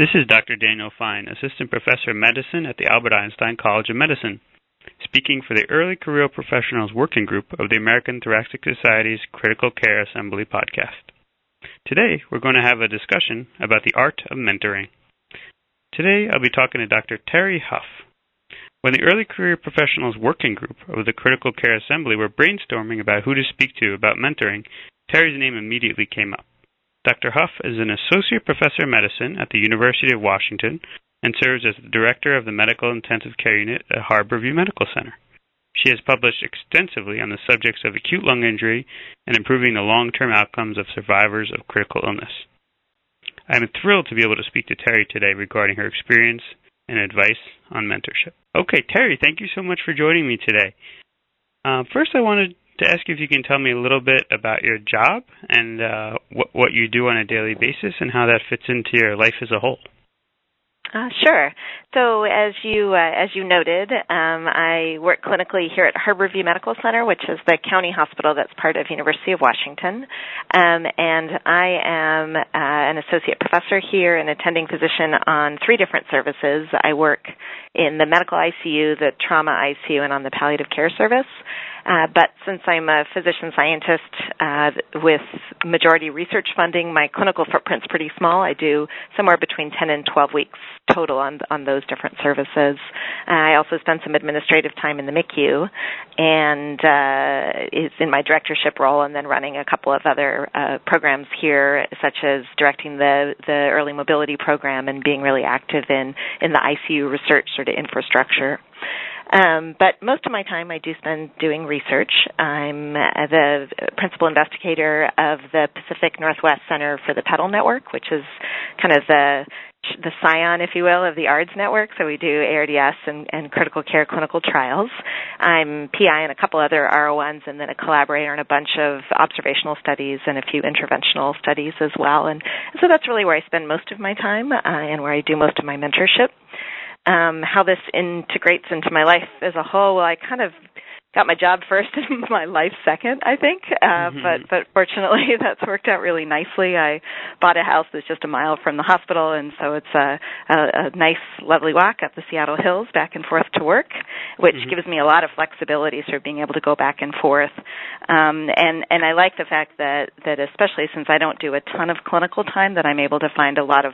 This is Dr. Daniel Fine, Assistant Professor of Medicine at the Albert Einstein College of Medicine, speaking for the Early Career Professionals Working Group of the American Thoracic Society's Critical Care Assembly podcast. Today, we're going to have a discussion about the art of mentoring. Today, I'll be talking to Dr. Terry Hough. When the Early Career Professionals Working Group of the Critical Care Assembly were brainstorming about who to speak to about mentoring, Terry's name immediately came up. Dr. Hough is an associate professor of medicine at the University of Washington and serves as the director of the Medical Intensive Care Unit at Harborview Medical Center. She has published extensively on the subjects of acute lung injury and improving the long term outcomes of survivors of critical illness. I am thrilled to be able to speak to Terry today regarding her experience and advice on mentorship. Okay, Terry, thank you so much for joining me today. Uh, first, I wanted to ask if you can tell me a little bit about your job and uh, what what you do on a daily basis and how that fits into your life as a whole. Uh, sure. So, as you uh, as you noted, um, I work clinically here at Harborview Medical Center, which is the county hospital that's part of University of Washington, um, and I am uh, an associate professor here, an attending physician on three different services. I work in the medical ICU, the trauma ICU, and on the palliative care service. Uh, but since I'm a physician scientist uh, with majority research funding, my clinical footprint's pretty small. I do somewhere between 10 and 12 weeks total on on those different services. Uh, I also spend some administrative time in the MICU, and uh, is in my directorship role, and then running a couple of other uh, programs here, such as directing the the early mobility program and being really active in in the ICU research sort of infrastructure. Um, but most of my time I do spend doing research. I'm the principal investigator of the Pacific Northwest Center for the PETAL Network, which is kind of the the scion, if you will, of the ARDS network. So we do ARDS and, and critical care clinical trials. I'm PI in a couple other R01s and then a collaborator in a bunch of observational studies and a few interventional studies as well. And so that's really where I spend most of my time uh, and where I do most of my mentorship um, how this integrates into my life as a whole. Well, I kind of got my job first and my life second, I think. Uh, mm-hmm. But but fortunately, that's worked out really nicely. I bought a house that's just a mile from the hospital, and so it's a, a, a nice, lovely walk up the Seattle hills back and forth to work, which mm-hmm. gives me a lot of flexibility, sort of being able to go back and forth. Um, and and I like the fact that that especially since I don't do a ton of clinical time, that I'm able to find a lot of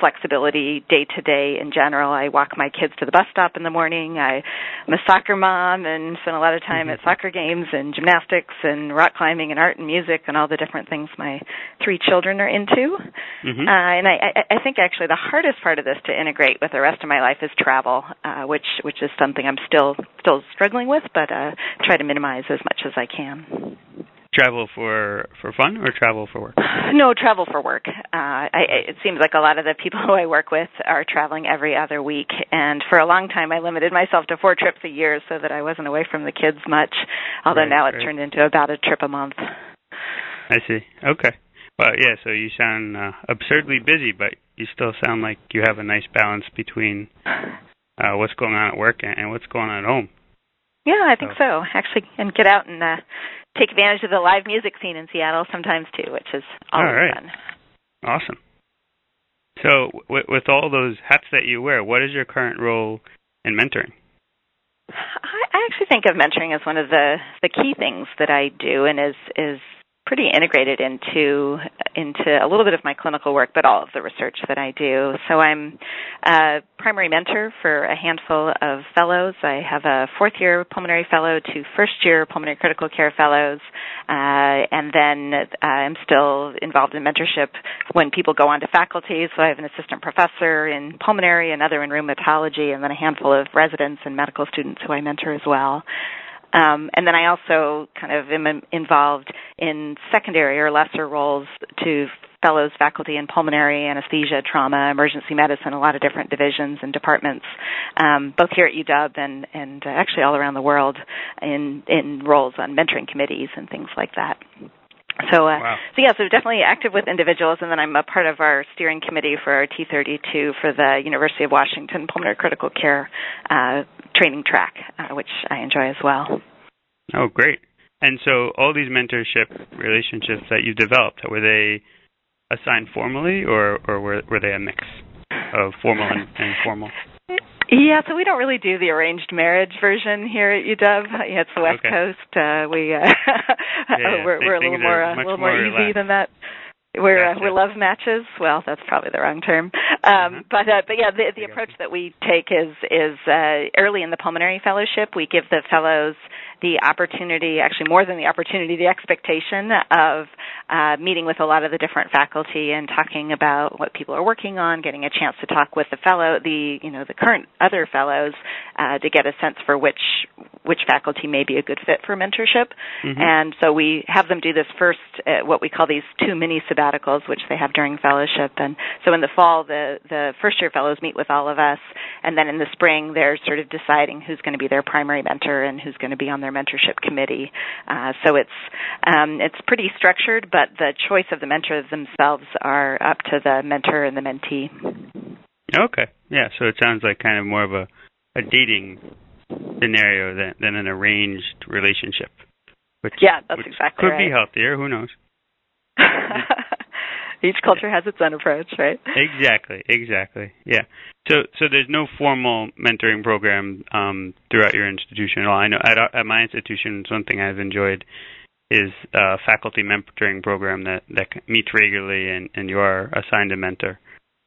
flexibility day to day in general. I walk my kids to the bus stop in the morning. I, I'm a soccer mom and spend a lot of time at mm-hmm. soccer games and gymnastics and rock climbing and art and music and all the different things my three children are into. Mm-hmm. Uh, and I, I, I think actually the hardest part of this to integrate with the rest of my life is travel, uh, which which is something I'm still still struggling with, but uh, try to minimize as much as I can travel for for fun or travel for work? No, travel for work. Uh, I, it seems like a lot of the people who I work with are traveling every other week, and for a long time I limited myself to four trips a year so that I wasn't away from the kids much. Although right, now it's right. turned into about a trip a month. I see. Okay. Well, yeah. So you sound uh, absurdly busy, but you still sound like you have a nice balance between uh, what's going on at work and, and what's going on at home. Yeah, I think so. so. Actually, and get out and uh, take advantage of the live music scene in Seattle sometimes too, which is always all right. fun. Awesome. So, with, with all those hats that you wear, what is your current role in mentoring? I, I actually think of mentoring as one of the the key things that I do, and is is pretty integrated into into a little bit of my clinical work, but all of the research that I do. So I'm a primary mentor for a handful of fellows. I have a fourth year pulmonary fellow to first year pulmonary critical care fellows, uh, and then uh, I'm still involved in mentorship when people go on to faculty. So I have an assistant professor in pulmonary, another in rheumatology, and then a handful of residents and medical students who I mentor as well. Um, and then I also kind of am involved in secondary or lesser roles to fellows, faculty in pulmonary, anesthesia, trauma, emergency medicine, a lot of different divisions and departments, um, both here at UW and, and uh, actually all around the world in, in roles on mentoring committees and things like that. So, uh, wow. so yeah, so definitely active with individuals, and then I'm a part of our steering committee for our T32 for the University of Washington Pulmonary Critical Care uh, training track, uh, which I enjoy as well. Oh, great! And so, all these mentorship relationships that you developed were they assigned formally, or or were were they a mix? of formal and, informal? Yeah, so we don't really do the arranged marriage version here at UW. Yeah, it's the West Okay. Coast. Uh, we uh, yeah, we're, we're a little more uh, a little more, more easy relaxed. than that. We're uh, we're love matches. Well, that's probably the wrong term. Um, Mhm. But uh, but yeah, the the approach that we take is is uh, early in the pulmonary fellowship, we give the fellows the opportunity, actually more than the opportunity, the expectation of uh, meeting with a lot of the different faculty and talking about what people are working on, getting a chance to talk with the fellow, the you know the current other fellows, uh, to get a sense for which which faculty may be a good fit for mentorship. Mhm. And so we have them do this first, uh, what we call these two mini sabbaticals, which they have during fellowship. And so in the fall, the the first year fellows meet with all of us, and then in the spring, they're sort of deciding who's going to be their primary mentor and who's going to be on their mentorship committee. Uh, so it's um, it's pretty structured, but the choice of the mentors themselves are up to the mentor and the mentee. Okay. Yeah. So it sounds like kind of more of a a dating scenario than than an arranged relationship. Which, Yeah, that's which exactly could right. be healthier. Who knows? Each culture has its own approach, right? Exactly. Exactly. Yeah. So so there's no formal mentoring program um, throughout your institution. Well, I know at our, at my institution, one thing I've enjoyed is a faculty mentoring program that that meets regularly, and and you are assigned a mentor.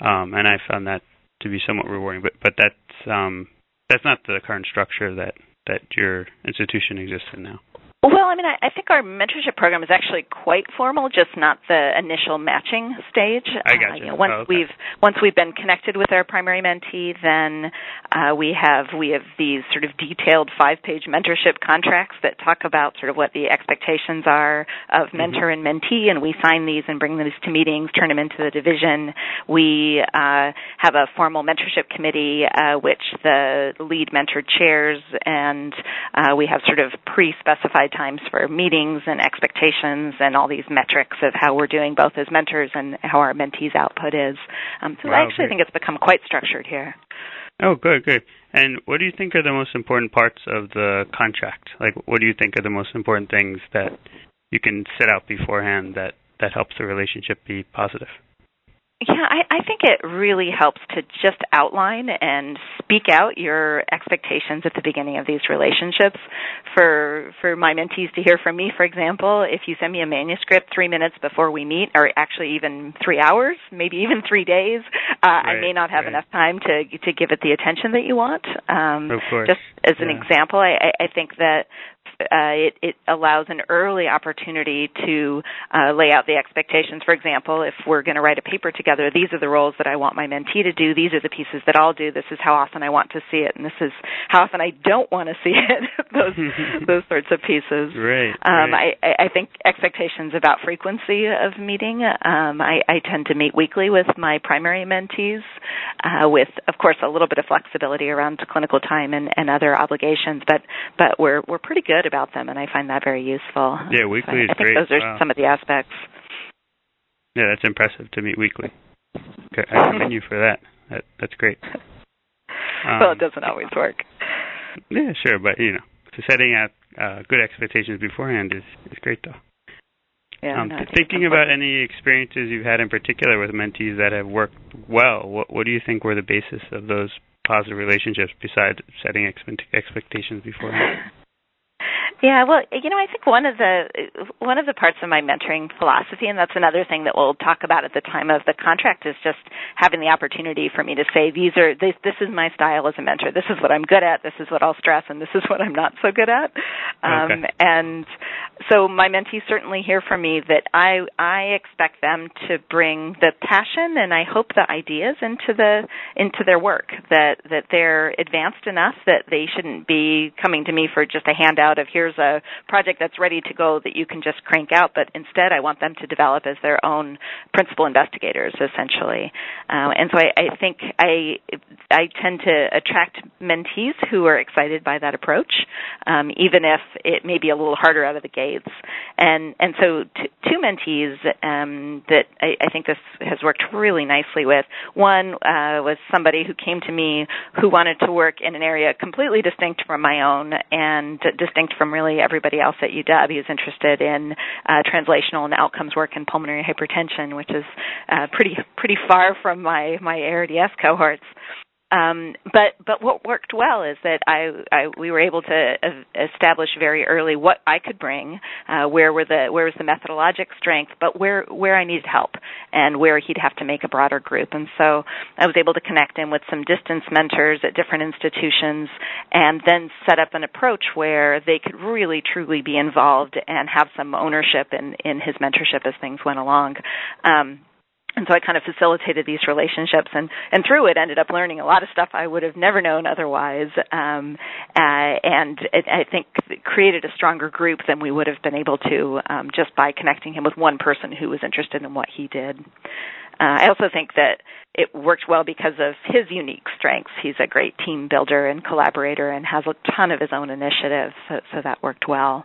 Um, and I found that to be somewhat rewarding. But but that's um, that's not the current structure that that your institution exists in now. Well, I mean, I, I think our mentorship program is actually quite formal, just not the initial matching stage. I gotcha. Uh, you know, once Oh, okay. we've once we've been connected with our primary mentee, then uh, we have we have these sort of detailed five-page mentorship contracts that talk about sort of what the expectations are of Mm-hmm. mentor and mentee, and we sign these and bring these to meetings, turn them into the division. We uh, have a formal mentorship committee, uh, which the lead mentor chairs, and uh, we have sort of pre-specified times for meetings and expectations and all these metrics of how we're doing both as mentors and how our mentees' output is. Um, so Wow, I actually great. think it's become quite structured here. Oh, good, good. And what do you think are the most important parts of the contract? Like, what do you think are the most important things that you can set out beforehand that that helps the relationship be positive? Yeah, I, I think it really helps to just outline and speak out your expectations at the beginning of these relationships. For for my mentees to hear from me, for example, if you send me a manuscript three minutes before we meet, or actually even three hours, maybe even three days, uh, I may not have right. enough time to to give it the attention that you want. Um, Of course. just as an Yeah. example, I, I I think that uh, it, it allows an early opportunity to uh, lay out the expectations. For example, if we're going to write a paper together, these are the roles that I want my mentee to do. These are the pieces that I'll do. This is how often I want to see it, and this is how often I don't want to see it. those those sorts of pieces. Right. Um, right. I, I think expectations about frequency of meeting. Um, I, I tend to meet weekly with my primary mentees, uh, with of course a little bit of flexibility around clinical time and, and other obligations, but but we're we're pretty good about them, and I find that very useful. Yeah, weekly So is I think great. those are Wow. some of the aspects. yeah, that's impressive to meet weekly. Okay, I commend you for that. That that's great. well, Um, it doesn't always work. Yeah, sure, but you know, so setting out uh, good expectations beforehand is is great though. Yeah, um, no, I think it's thinking about any experiences you've had in particular with mentees that have worked well, what what do you think were the basis of those positive relationships besides setting expect- expectations beforehand? Yeah, well, you know, I think one of the one of the parts of my mentoring philosophy, and that's another thing that we'll talk about at the time of the contract, is just having the opportunity for me to say, these are this this is my style as a mentor. This is what I'm good at. This is what I'll stress, and this is what I'm not so good at. Um, Okay. And so my mentees certainly hear from me that I I expect them to bring the passion and I hope the ideas into the into their work. That that they're advanced enough that they shouldn't be coming to me for just a handout of here's a project that's ready to go that you can just crank out. But instead, I want them to develop as their own principal investigators, essentially. Uh, and so I, I think I I tend to attract mentees who are excited by that approach, um, even if it may be a little harder out of the gates. And and so t- two mentees um, that I, I think this has worked really nicely with. One uh, was somebody who came to me who wanted to work in an area completely distinct from my own and distinct from from really everybody else at UW. Was interested in uh, translational and outcomes work in pulmonary hypertension, which is uh, pretty pretty far from my my ARDS cohorts. Um, but but what worked well is that I, I we were able to establish very early what I could bring, uh, where were the where was the methodologic strength, but where where I needed help and where he'd have to make a broader group. And so I was able to connect him with some distance mentors at different institutions, and then set up an approach where they could really truly be involved and have some ownership in in his mentorship as things went along. Um, and so I kind of facilitated these relationships, and and through it ended up learning a lot of stuff I would have never known otherwise, um, uh, and it, I think created a stronger group than we would have been able to um, just by connecting him with one person who was interested in what he did. Uh, I also think that it worked well because of his unique strengths. He's a great team builder and collaborator, and has a ton of his own initiatives, so, so that worked well.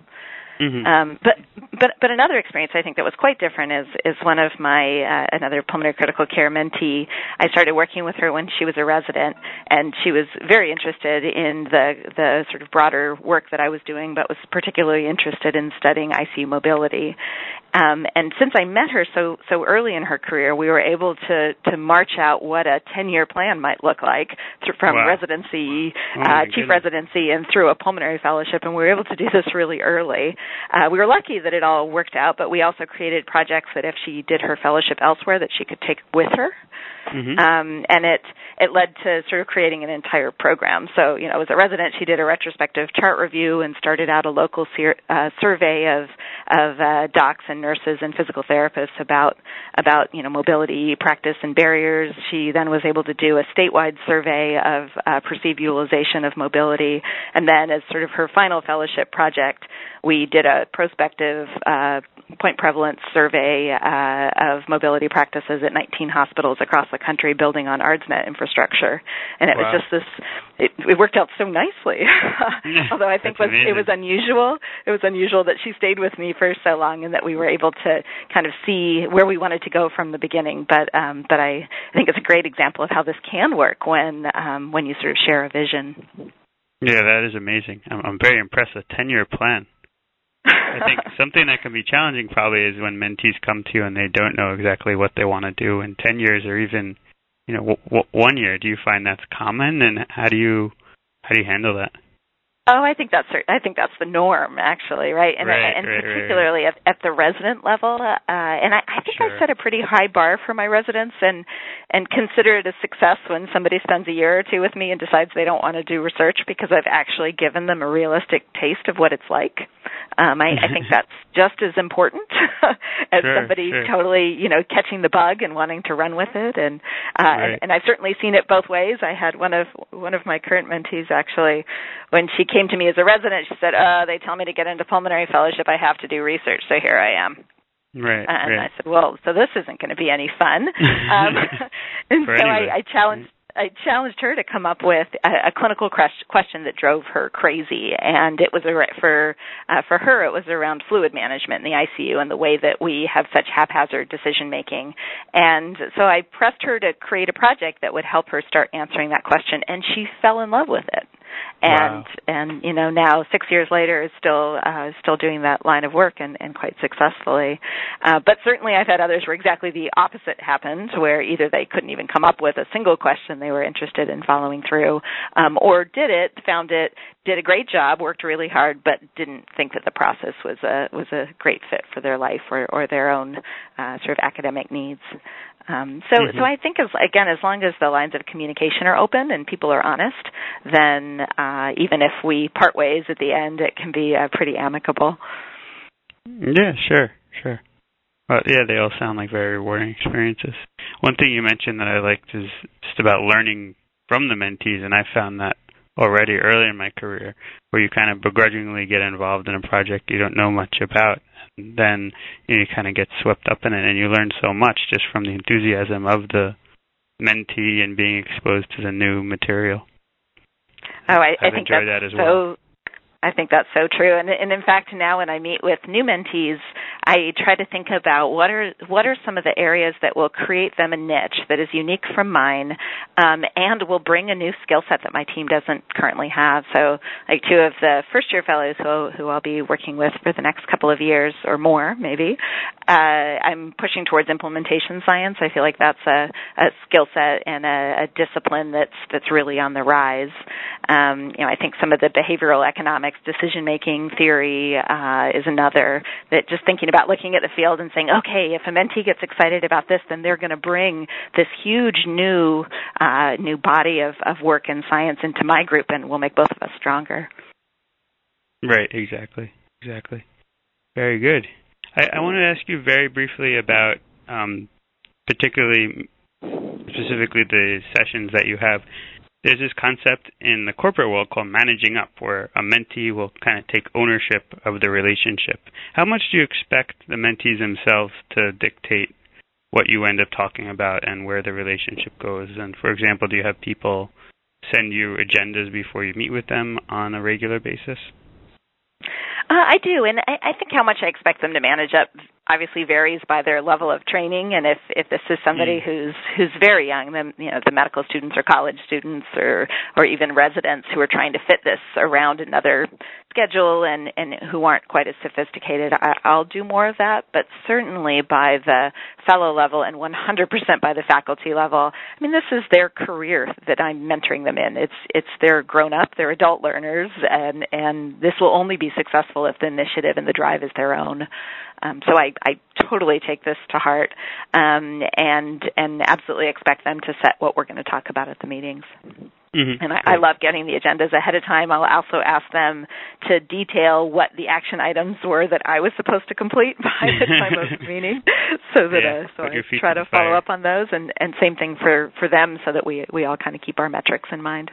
Mm-hmm. Um, but but but another experience I think that was quite different is is one of my uh, another pulmonary critical care mentee. I started working with her when she was a resident, and she was very interested in the the sort of broader work that I was doing, but was particularly interested in studying ICU mobility. Um, and since I met her so so early in her career, we were able to to march out what a ten year plan might look like through, from wow. residency, oh uh, chief goodness. residency, and through a pulmonary fellowship. And we were able to do this really early. Uh, we were lucky that it all worked out, but we also created projects that if she did her fellowship elsewhere, that she could take with her. Mm-hmm. Um, and it it led to sort of creating an entire program. So you know, as a resident, she did a retrospective chart review and started out a local ser- uh, survey of of uh, docs and nurses and physical therapists about about you know mobility practice and barriers. She then was able to do a statewide survey of uh, perceived utilization of mobility, and then as sort of her final fellowship project, we did a prospective uh, point prevalence survey uh, of mobility practices at 19 hospitals across the country, building on ARDSNet infrastructure, and it wow. was just this. It, it worked out so nicely. Although I think was amazing. it was unusual. It was unusual that she stayed with me for so long, and that we were able to kind of see where we wanted to go from the beginning. But um, but I, I think it's a great example of how this can work when um, when you sort of share a vision. Yeah, that is amazing. I'm, I'm very impressed. A ten year plan. I think something that can be challenging probably is when mentees come to you and they don't know exactly what they want to do in 10 years or even, you know, w- w- one year. Do you find that's common and how do you how do you handle that? Oh, I think that's I think that's the norm actually, right? And right, and right, particularly right. at at the resident level. Uh, and I, I think Sure. I set a pretty high bar for my residents, and and consider it a success when somebody spends a year or two with me and decides they don't want to do research because I've actually given them a realistic taste of what it's like. Um, I, I think that's just as important as Sure, somebody sure. totally, you know, catching the bug and wanting to run with it. And uh, and, and I've certainly seen it both ways. I had one of one of my current mentees actually, when she came to me as a resident, she said, "Uh, they tell me to get into pulmonary fellowship. I have to do research, so here I am." Right, And right. I said, "Well, so this isn't going to be any fun." Um, and For so anybody. I, I challenged I challenged her to come up with a, a clinical ques- question that drove her crazy, and it was a, for uh, for her it was around fluid management in the ICU and the way that we have such haphazard decision making. And so I pressed her to create a project that would help her start answering that question, and she fell in love with it. And Wow. and you know now six years later is still uh, still doing that line of work and, and quite successfully. Uh, but certainly I've had others where exactly the opposite happened, where either they couldn't even come up with a single question they were interested in following through, um, or did it, found it, did a great job, worked really hard, but didn't think that the process was a was a great fit for their life or, or their own uh, sort of academic needs. Um, so, Mhm. so I think as again, as long as the lines of communication are open and people are honest, then uh, even if we part ways at the end, it can be uh, pretty amicable. Yeah, sure, sure. Well, yeah, they all sound like very rewarding experiences. One thing you mentioned that I liked is just about learning from the mentees, and I found that already early in my career, where you kind of begrudgingly get involved in a project you don't know much about, then you, know, you kind of get swept up in it, and you learn so much just from the enthusiasm of the mentee and being exposed to the new material. Oh, I, I think enjoyed that's that as so. well. I think that's so true, and and in fact, now when I meet with new mentees, I try to think about what are what are some of the areas that will create them a niche that is unique from mine, um, and will bring a new skill set that my team doesn't currently have. So, like two of the first year fellows who who I'll be working with for the next couple of years or more, maybe, uh, I'm pushing towards implementation science. I feel like that's a, a skill set and a, a discipline that's that's really on the rise. Um, you know, I think some of the behavioral economics decision making theory uh, is another that just thinking about looking at the field and saying, okay, if a mentee gets excited about this, then they're going to bring this huge new uh, new body of, of work and science into my group, and we'll make both of us stronger. Right. Exactly. Exactly. Very good. I, I wanted to ask you very briefly about, um, particularly specifically the sessions that you have there's this concept in the corporate world called managing up, where a mentee will kind of take ownership of the relationship. How much do you expect the mentees themselves to dictate what you end up talking about and where the relationship goes? And for example, do you have people send you agendas before you meet with them on a regular basis? Uh, I do, and I, I think how much I expect them to manage up obviously varies by their level of training. And if if this is somebody mm. who's who's very young, then you know the medical students or college students or or even residents who are trying to fit this around another schedule and and who aren't quite as sophisticated, I, I'll do more of that. But certainly by the fellow level and 100% by the faculty level, I mean this is their career that I'm mentoring them in. It's it's their grown up, they're adult learners, and and this will only be successful if the initiative and the drive is their own. Um, so I, I totally take this to heart um, and and absolutely expect them to set what we're going to talk about at the meetings. Mm-hmm. And I, I love getting the agendas ahead of time. I'll also ask them to detail what the action items were that I was supposed to complete by the time of the meeting, so that yeah, uh, so I try to follow up on those. And and same thing for for them, so that we we all kind of keep our metrics in mind.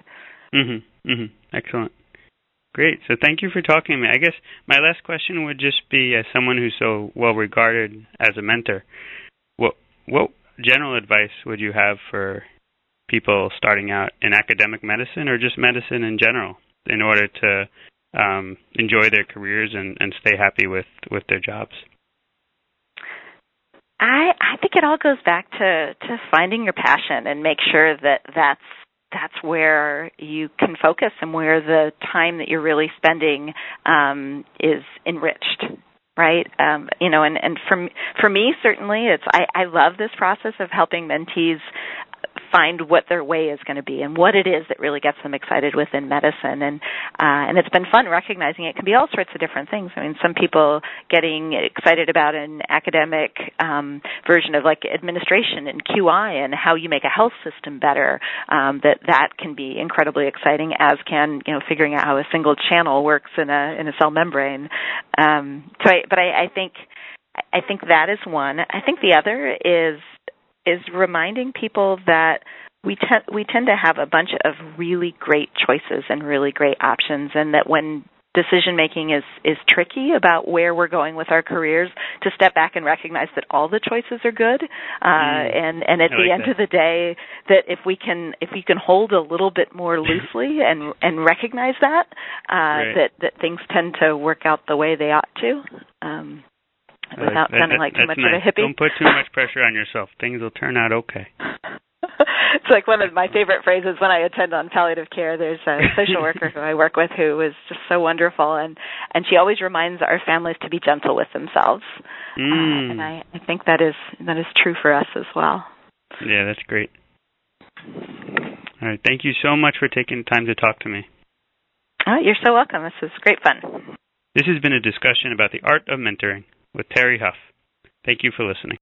Mhm. Mhm. Excellent. Great. So thank you for talking to me. I guess my last question would just be, as someone who's so well regarded as a mentor, what what general advice would you have for people starting out in academic medicine or just medicine in general in order to um, enjoy their careers and, and stay happy with, with their jobs? I I think it all goes back to to finding your passion and make sure that that's that's where you can focus and where the time that you're really spending um, is enriched right um, you know and and for for me certainly it's i i love this process of helping mentees find what their way is going to be and what it is that really gets them excited within medicine. And uh, and it's been fun recognizing it can be all sorts of different things. I mean some people getting excited about an academic um, version of like administration and qi and how you make a health system better um, that that can be incredibly exciting as can you know figuring out how a single channel works in a in a cell membrane. Um, so I, but I, I think I think that is one. I think the other is is reminding people that we tend we tend to have a bunch of really great choices and really great options and that when decision making is is tricky about where we're going with our careers to step back and recognize that all the choices are good uh mm. and and at I the like end that. of the day that if we can if we can hold a little bit more loosely and and recognize that uh right. that that things tend to work out the way they ought to um without that, sounding that, like too much nice. of a hippie. Don't put too much pressure on yourself. Things will turn out okay. it's like one of my favorite phrases when I attend on palliative care. There's a social worker who I work with who is just so wonderful, and and she always reminds our families to be gentle with themselves. Mm. Uh, and I, I think that is that is true for us as well. Yeah, that's great. All right, thank you so much for taking time to talk to me. Oh, you're so welcome. This was great fun. This has been a discussion about the art of mentoring with Terry Hough. Thank you for listening.